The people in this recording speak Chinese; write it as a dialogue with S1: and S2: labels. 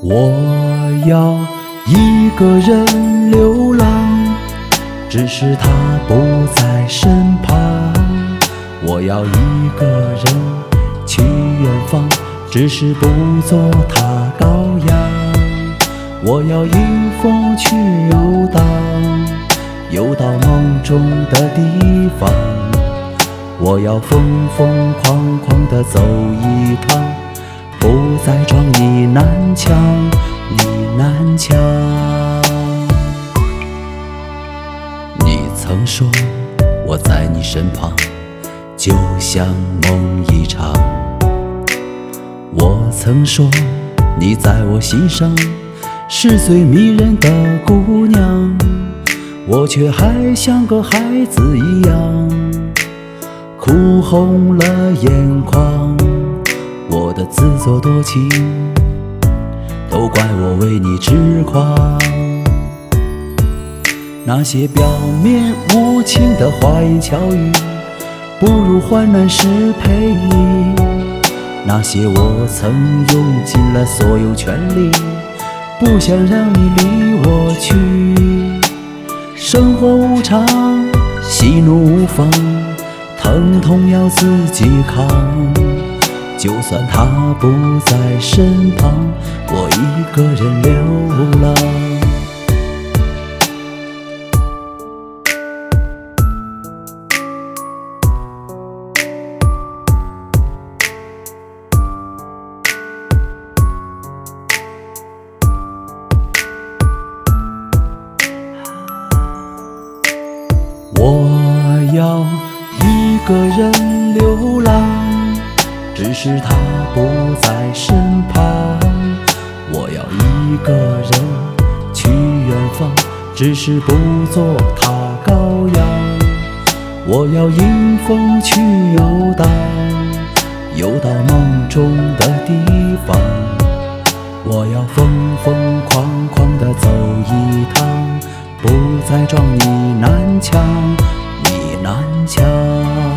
S1: 我要一个人流浪，只是他不在身旁。我要一个人去远方，只是不做他羔羊。我要迎风去游荡，游到梦中的地方。我要疯疯狂狂地走一趟，不再装你南墙，你。曾说我在你身旁，就像梦一场。我曾说你在我心上，是最迷人的姑娘，我却还像个孩子一样。哭红了眼眶，我的自作多情，怪我为你痴狂。那些表面无情的花言巧语，不如患难时陪你。那些我曾用尽了所有全力，不想让你离我去。生活无常，喜怒无方。疼痛要自己扛，就算他不在身旁，我一个人流浪。我要。一个人流浪，只是他不在身旁。我要一个人去远方，只是不做他羔羊。我要迎风去游荡，游到梦中的地方。我要疯疯狂狂的走一趟，不再撞你南墙，你南墙。